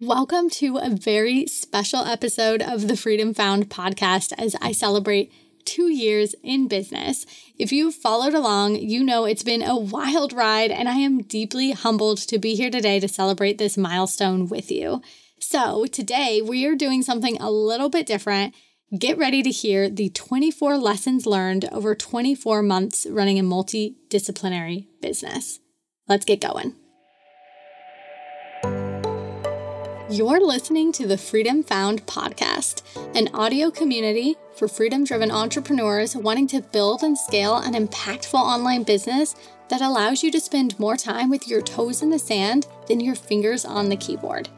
Welcome to a very special episode of the Freedom Found podcast as I celebrate two years in business. If you've followed along, you know it's been a wild ride, and I am deeply humbled to be here today to celebrate this milestone with you. So, today we are doing something a little bit different. Get ready to hear the 24 lessons learned over 24 months running a multidisciplinary business. Let's get going. You're listening to the Freedom Found podcast, an audio community for freedom driven entrepreneurs wanting to build and scale an impactful online business that allows you to spend more time with your toes in the sand than your fingers on the keyboard.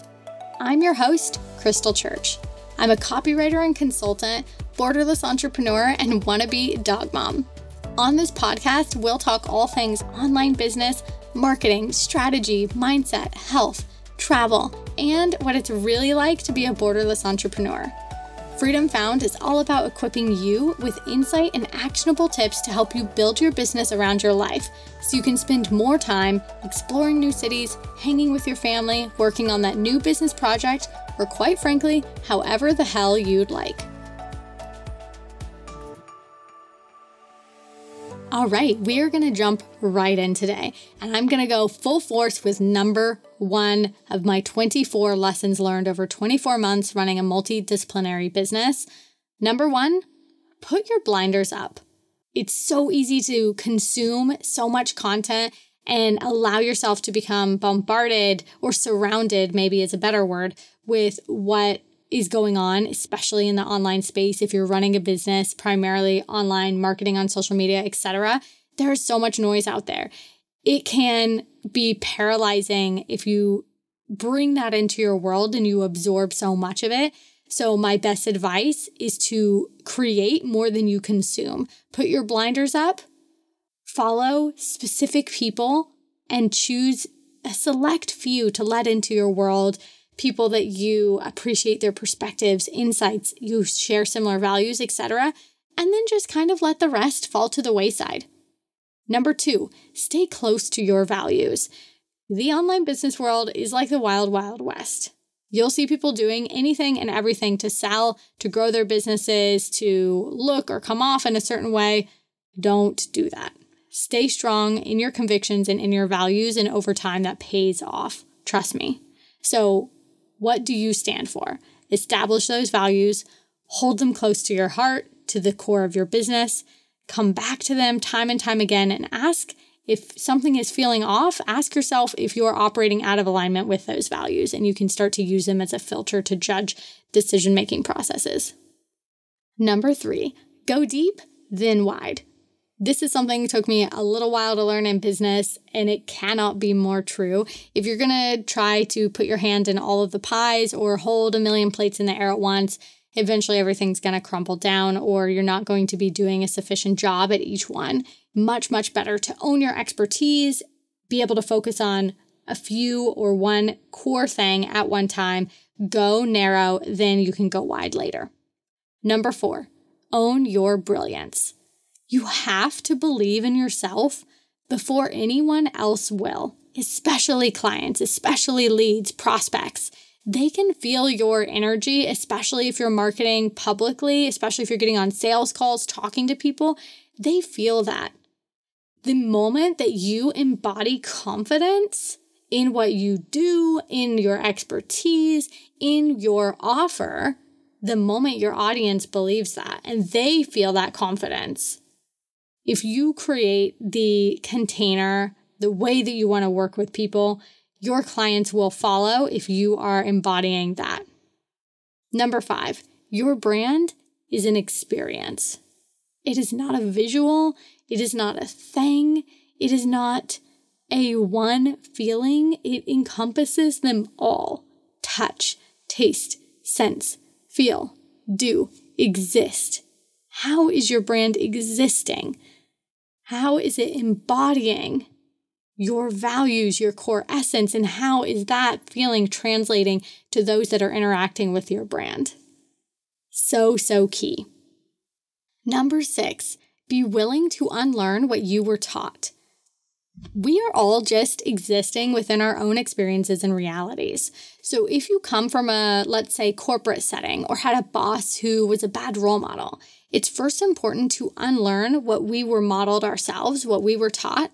I'm your host, Crystal Church. I'm a copywriter and consultant, borderless entrepreneur, and wannabe dog mom. On this podcast, we'll talk all things online business, marketing, strategy, mindset, health travel, and what it's really like to be a borderless entrepreneur. Freedom Found is all about equipping you with insight and actionable tips to help you build your business around your life so you can spend more time exploring new cities, hanging with your family, working on that new business project, or quite frankly, however the hell you'd like. All right, we are going to jump right in today, and I'm going to go full force with number one of my 24 lessons learned over 24 months running a multidisciplinary business. Number one, put your blinders up. It's so easy to consume so much content and allow yourself to become bombarded or surrounded, maybe is a better word, with what is going on, especially in the online space. If you're running a business, primarily online marketing on social media, etc., there's so much noise out there. It can be paralyzing if you bring that into your world and you absorb so much of it. So, my best advice is to create more than you consume. Put your blinders up, follow specific people, and choose a select few to let into your world people that you appreciate their perspectives, insights, you share similar values, etc. And then just kind of let the rest fall to the wayside. Number two, stay close to your values. The online business world is like the wild, wild west. You'll see people doing anything and everything to sell, to grow their businesses, to look or come off in a certain way. Don't do that. Stay strong in your convictions and in your values, and over time, that pays off. Trust me. So, what do you stand for? Establish those values, hold them close to your heart, to the core of your business, come back to them time and time again and ask if something is feeling off, ask yourself if you're operating out of alignment with those values, and you can start to use them as a filter to judge decision making processes. Number three, go deep, then wide. This is something took me a little while to learn in business, and it cannot be more true. If you're gonna try to put your hand in all of the pies or hold a million plates in the air at once, eventually everything's gonna crumble down, or you're not going to be doing a sufficient job at each one. Much, much better to own your expertise, be able to focus on a few or one core thing at one time, go narrow, then you can go wide later. Number four, own your brilliance. You have to believe in yourself before anyone else will, especially clients, especially leads, prospects. They can feel your energy, especially if you're marketing publicly, especially if you're getting on sales calls, talking to people. They feel that. The moment that you embody confidence in what you do, in your expertise, in your offer, the moment your audience believes that and they feel that confidence, if you create the container, the way that you want to work with people, your clients will follow if you are embodying that. Number five, your brand is an experience. It is not a visual, it is not a thing, it is not a one feeling, it encompasses them all touch, taste, sense, feel, do, exist. How is your brand existing? How is it embodying your values, your core essence, and how is that feeling translating to those that are interacting with your brand? So, so key. Number six, be willing to unlearn what you were taught. we are all just existing within our own experiences and realities. So, if you come from a, let's say, corporate setting or had a boss who was a bad role model, it's first important to unlearn what we were modeled ourselves, what we were taught,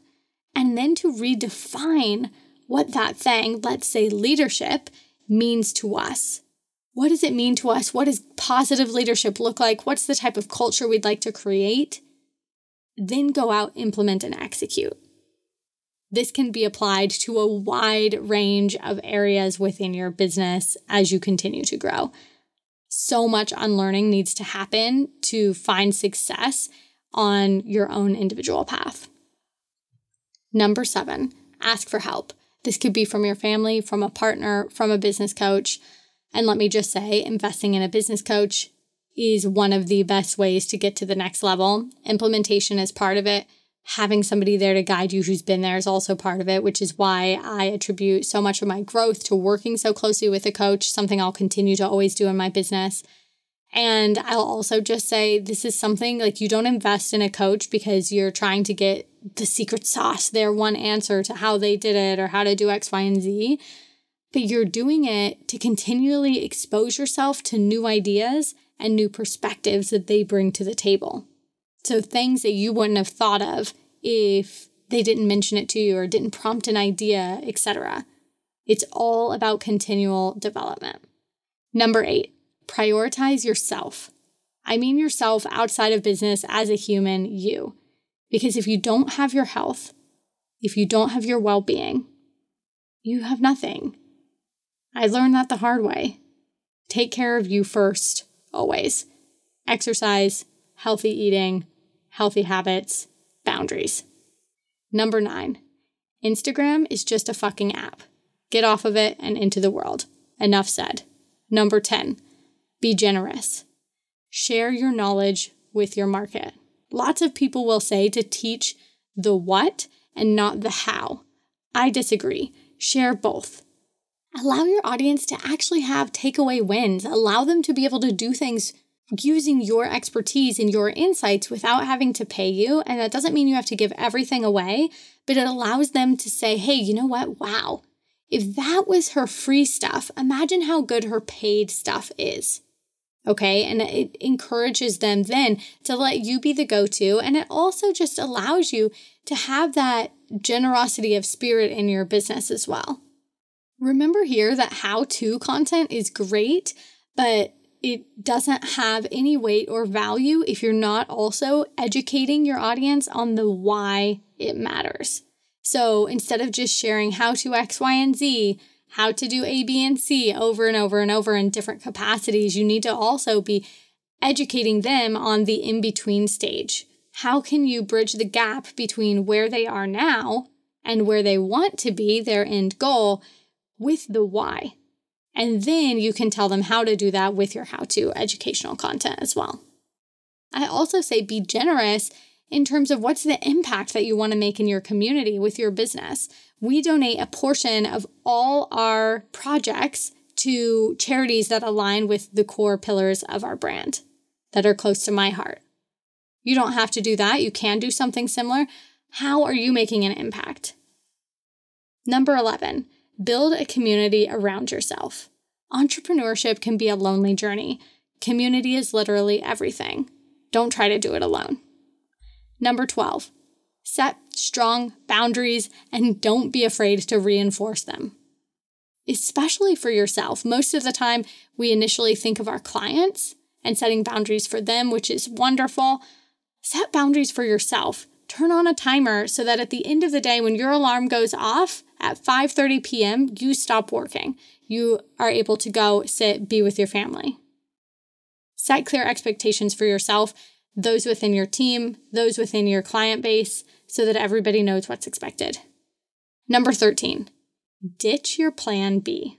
and then to redefine what that thing, let's say leadership, means to us. What does it mean to us? What does positive leadership look like? What's the type of culture we'd like to create? Then go out, implement, and execute. This can be applied to a wide range of areas within your business as you continue to grow. So much unlearning needs to happen to find success on your own individual path. Number seven, ask for help. This could be from your family, from a partner, from a business coach. And let me just say, investing in a business coach is one of the best ways to get to the next level. Implementation is part of it having somebody there to guide you who's been there is also part of it, which is why I attribute so much of my growth to working so closely with a coach, something I'll continue to always do in my business. And I'll also just say this is something like you don't invest in a coach because you're trying to get the secret sauce, their one answer to how they did it or how to do X, Y, and Z. But you're doing it to continually expose yourself to new ideas and new perspectives that they bring to the table. So things that you wouldn't have thought of if they didn't mention it to you or didn't prompt an idea, etc. It's all about continual development. Number 8, prioritize yourself. I mean yourself outside of business as a human, you. Because if you don't have your health, if you don't have your well being, you have nothing. I learned that the hard way. Take care of you first, always. Exercise, healthy eating, healthy habits, boundaries. Number nine, Instagram is just a fucking app. Get off of it and into the world. Enough said. Number 10, be generous. Share your knowledge with your market. Lots of people will say to teach the what and not the how. I disagree. Share both. Allow your audience to actually have takeaway wins. Allow them to be able to do things using your expertise and your insights without having to pay you. And that doesn't mean you have to give everything away, but it allows them to say, hey, you know what? Wow. If that was her free stuff, imagine how good her paid stuff is. Okay. And it encourages them then to let you be the go to. And it also just allows you to have that generosity of spirit in your business as well. Remember here that how to content is great, but it doesn't have any weight or value if you're not also educating your audience on the why it matters. So instead of just sharing how to X, Y, and Z, how to do A, B, and C over and over and over in different capacities, you need to also be educating them on the in between stage. How can you bridge the gap between where they are now and where they want to be, their end goal, with the why? And then you can tell them how to do that with your how to educational content as well. I also say be generous in terms of what's the impact that you want to make in your community with your business. We donate a portion of all our projects to charities that align with the core pillars of our brand that are close to my heart. You don't have to do that. You can do something similar. How are you making an impact? Number 11, Build a community around yourself. Entrepreneurship can be a lonely journey. Community is literally everything. Don't try to do it alone. Number 12, set strong boundaries and don't be afraid to reinforce them. Especially for yourself. Most of the time, we initially think of our clients and setting boundaries for them, which is wonderful. Set boundaries for yourself. Turn on a timer so that at the end of the day, when your alarm goes off, at 5:30 p.m., you stop working. You are able to go sit be with your family. Set clear expectations for yourself, those within your team, those within your client base so that everybody knows what's expected. Number 13. Ditch your plan B.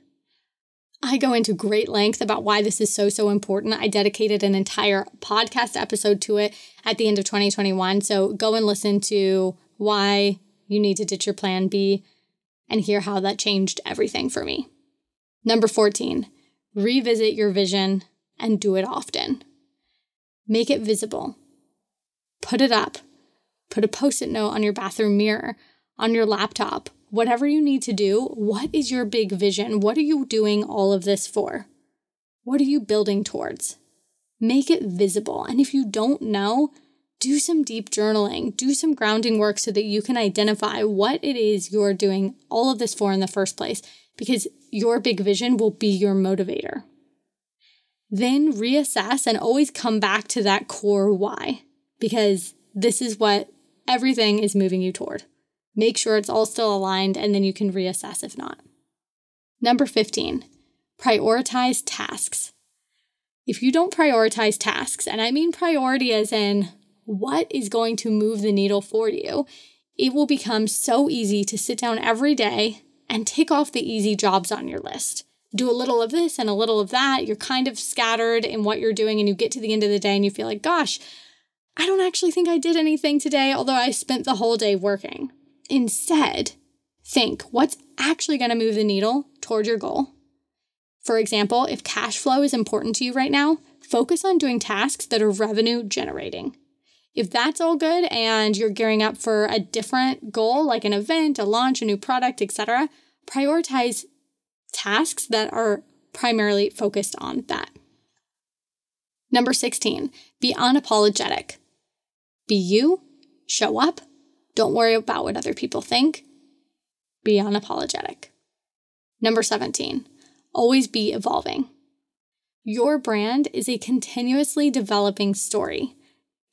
I go into great length about why this is so, so important. I dedicated an entire podcast episode to it at the end of 2021. So go and listen to why you need to ditch your plan B and hear how that changed everything for me. Number 14, revisit your vision and do it often. Make it visible. Put it up. Put a post it note on your bathroom mirror, on your laptop, whatever you need to do, what is your big vision? What are you doing all of this for? What are you building towards? Make it visible. And if you don't know, do some deep journaling, do some grounding work so that you can identify what it is you're doing all of this for in the first place, because your big vision will be your motivator. Then reassess and always come back to that core why, because this is what everything is moving you toward. Make sure it's all still aligned, and then you can reassess if not. Number 15, prioritize tasks. If you don't prioritize tasks, and I mean priority as in what is going to move the needle for you, it will become so easy to sit down every day and tick off the easy jobs on your list. Do a little of this and a little of that. You're kind of scattered in what you're doing, and you get to the end of the day and you feel like, gosh, I don't actually think I did anything today, although I spent the whole day working. Instead, think what's actually going to move the needle toward your goal. For example, if cash flow is important to you right now, focus on doing tasks that are revenue generating. If that's all good and you're gearing up for a different goal, like an event, a launch, a new product, etc., prioritize tasks that are primarily focused on that. Number 16, be unapologetic. Be you, show up, don't worry about what other people think. Be unapologetic. Number 17, always be evolving. Your brand is a continuously developing story.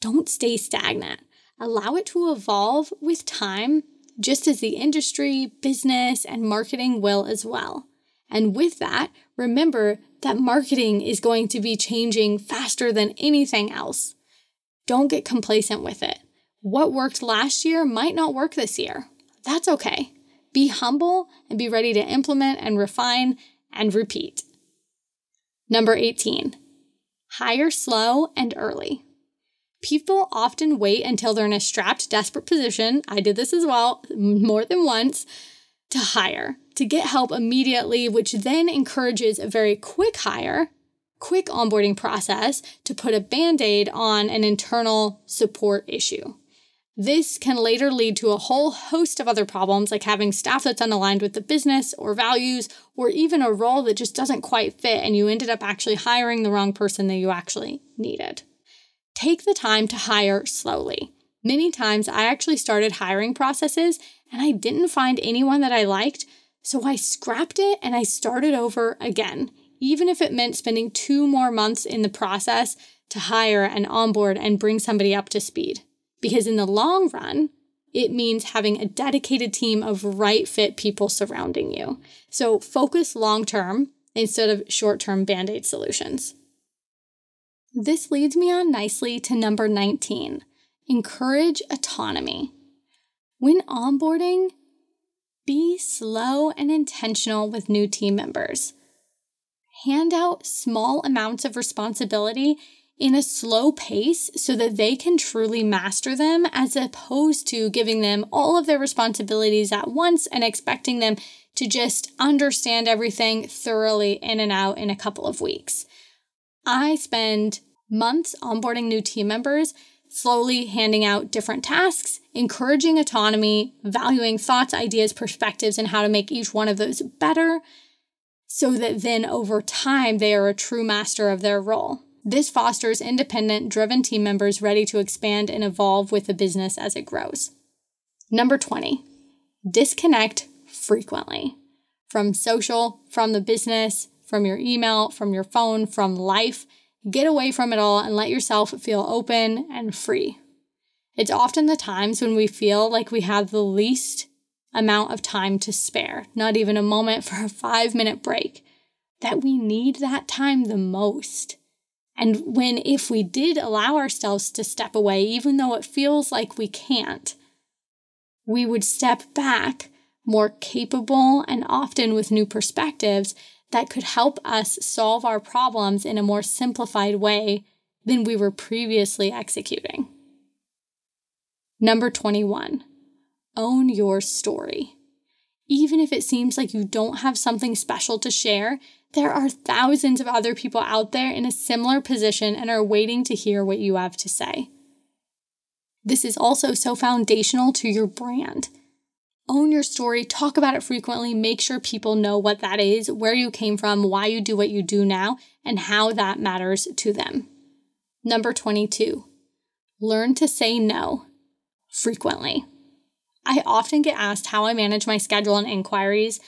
Don't stay stagnant. Allow it to evolve with time, just as the industry, business, and marketing will as well. And with that, remember that marketing is going to be changing faster than anything else. Don't get complacent with it. What worked last year might not work this year. That's okay. Be humble and be ready to implement and refine and repeat. Number 18, hire slow and early. People often wait until they're in a strapped, desperate position. I did this as well more than once to hire, to get help immediately, which then encourages a very quick hire, quick onboarding process to put a band aid on an internal support issue. This can later lead to a whole host of other problems, like having staff that's unaligned with the business or values, or even a role that just doesn't quite fit, and you ended up actually hiring the wrong person that you actually needed. Take the time to hire slowly. Many times I actually started hiring processes and I didn't find anyone that I liked, so I scrapped it and I started over again, even if it meant spending two more months in the process to hire and onboard and bring somebody up to speed. Because in the long run, it means having a dedicated team of right fit people surrounding you. So focus long term instead of short term band aid solutions. This leads me on nicely to number 19 encourage autonomy. When onboarding, be slow and intentional with new team members. Hand out small amounts of responsibility in a slow pace so that they can truly master them, as opposed to giving them all of their responsibilities at once and expecting them to just understand everything thoroughly in and out in a couple of weeks. I spend months onboarding new team members, slowly handing out different tasks, encouraging autonomy, valuing thoughts, ideas, perspectives, and how to make each one of those better, so that then over time they are a true master of their role. This fosters independent, driven team members ready to expand and evolve with the business as it grows. Number 20, disconnect frequently from social, from the business, from your email, from your phone, from life Get away from it all and let yourself feel open and free. It's often the times when we feel like we have the least amount of time to spare, not even a moment for a five minute break, that we need that time the most. And when, if we did allow ourselves to step away, even though it feels like we can't, we would step back more capable and often with new perspectives that could help us solve our problems in a more simplified way than we were previously executing. Number 21, own your story. Even if it seems like you don't have something special to share, there are thousands of other people out there in a similar position and are waiting to hear what you have to say. This is also so foundational to your brand. Own your story, talk about it frequently, make sure people know what that is, where you came from, why you do what you do now, and how that matters to them. Number 22, learn to say no frequently. I often get asked how I manage my schedule and inquiries,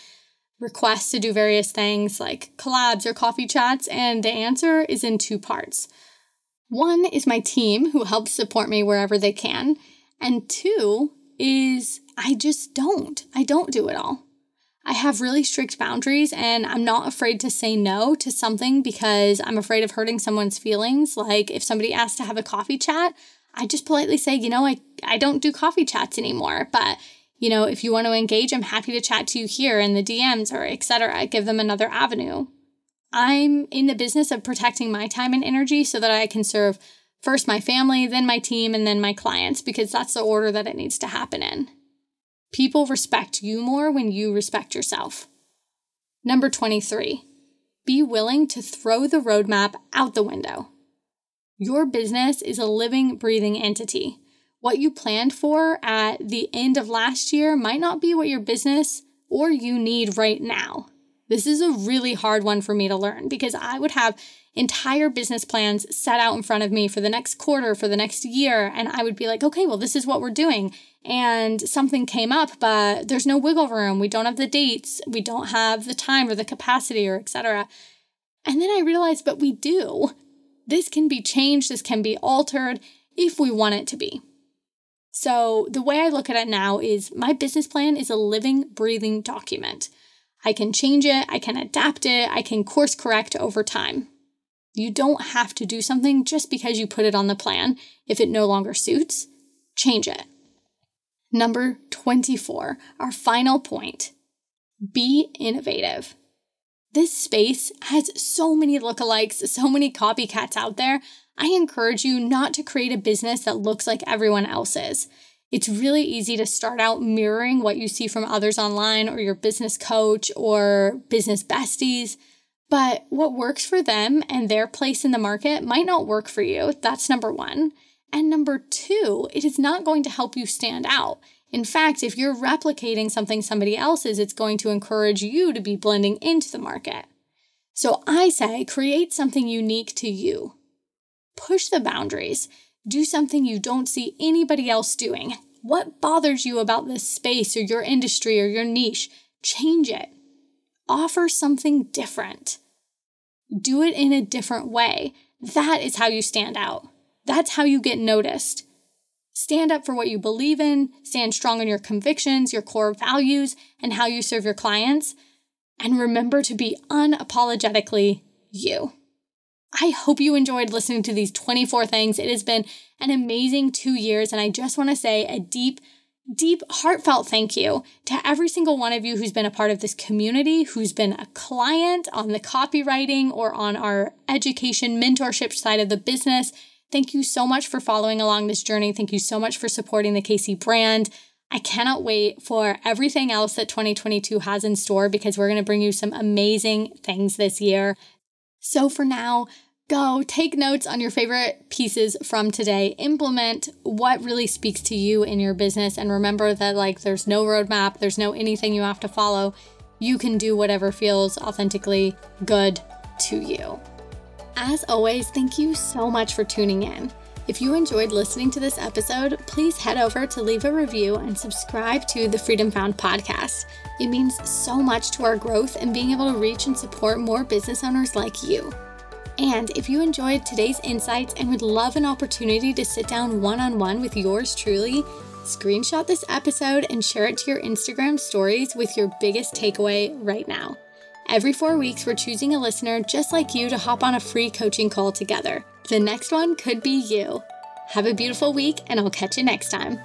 requests to do various things like collabs or coffee chats, and the answer is in two parts. One is my team who helps support me wherever they can, and two is I just don't. I don't do it all. I have really strict boundaries and I'm not afraid to say no to something because I'm afraid of hurting someone's feelings. Like if somebody asks to have a coffee chat, I just politely say, you know, I, I don't do coffee chats anymore. But, you know, if you want to engage, I'm happy to chat to you here in the DMs or etc. I give them another avenue. I'm in the business of protecting my time and energy so that I can serve first my family, then my team, and then my clients because that's the order that it needs to happen in. People respect you more when you respect yourself. Number 23, be willing to throw the roadmap out the window. Your business is a living, breathing entity. What you planned for at the end of last year might not be what your business or you need right now. This is a really hard one for me to learn because I would have entire business plans set out in front of me for the next quarter, for the next year, and I would be like, okay, well, this is what we're doing. And something came up, but there's no wiggle room. We don't have the dates, we don't have the time or the capacity, or etc. And then I realized, but we do. This can be changed, this can be altered if we want it to be. So, the way I look at it now is my business plan is a living, breathing document. I can change it, I can adapt it, I can course correct over time. You don't have to do something just because you put it on the plan. If it no longer suits, change it. Number 24, our final point be innovative. This space has so many lookalikes, so many copycats out there. I encourage you not to create a business that looks like everyone else's. It's really easy to start out mirroring what you see from others online or your business coach or business besties. But what works for them and their place in the market might not work for you. That's number one. And number two, it is not going to help you stand out. In fact, if you're replicating something somebody else's, it's going to encourage you to be blending into the market. So I say create something unique to you. Push the boundaries. Do something you don't see anybody else doing. What bothers you about this space or your industry or your niche? Change it. Offer something different. Do it in a different way. That is how you stand out. That's how you get noticed. Stand up for what you believe in, stand strong in your convictions, your core values, and how you serve your clients. And remember to be unapologetically you. I hope you enjoyed listening to these 24 things. It has been an amazing two years, and I just want to say a deep, deep, heartfelt thank you to every single one of you who's been a part of this community, who's been a client on the copywriting or on our education mentorship side of the business. Thank you so much for following along this journey. Thank you so much for supporting the KC brand. I cannot wait for everything else that 2022 has in store because we're going to bring you some amazing things this year. So for now, go take notes on your favorite pieces from today, implement what really speaks to you in your business, and remember that, like, there's no roadmap, there's no anything you have to follow. You can do whatever feels authentically good to you. As always, thank you so much for tuning in. If you enjoyed listening to this episode, please head over to leave a review and subscribe to the Freedom Found podcast. It means so much to our growth and being able to reach and support more business owners like you. And if you enjoyed today's insights and would love an opportunity to sit down one on one with yours truly, screenshot this episode and share it to your Instagram stories with your biggest takeaway right now. Every four weeks, we're choosing a listener just like you to hop on a free coaching call together. The next one could be you. Have a beautiful week, and I'll catch you next time.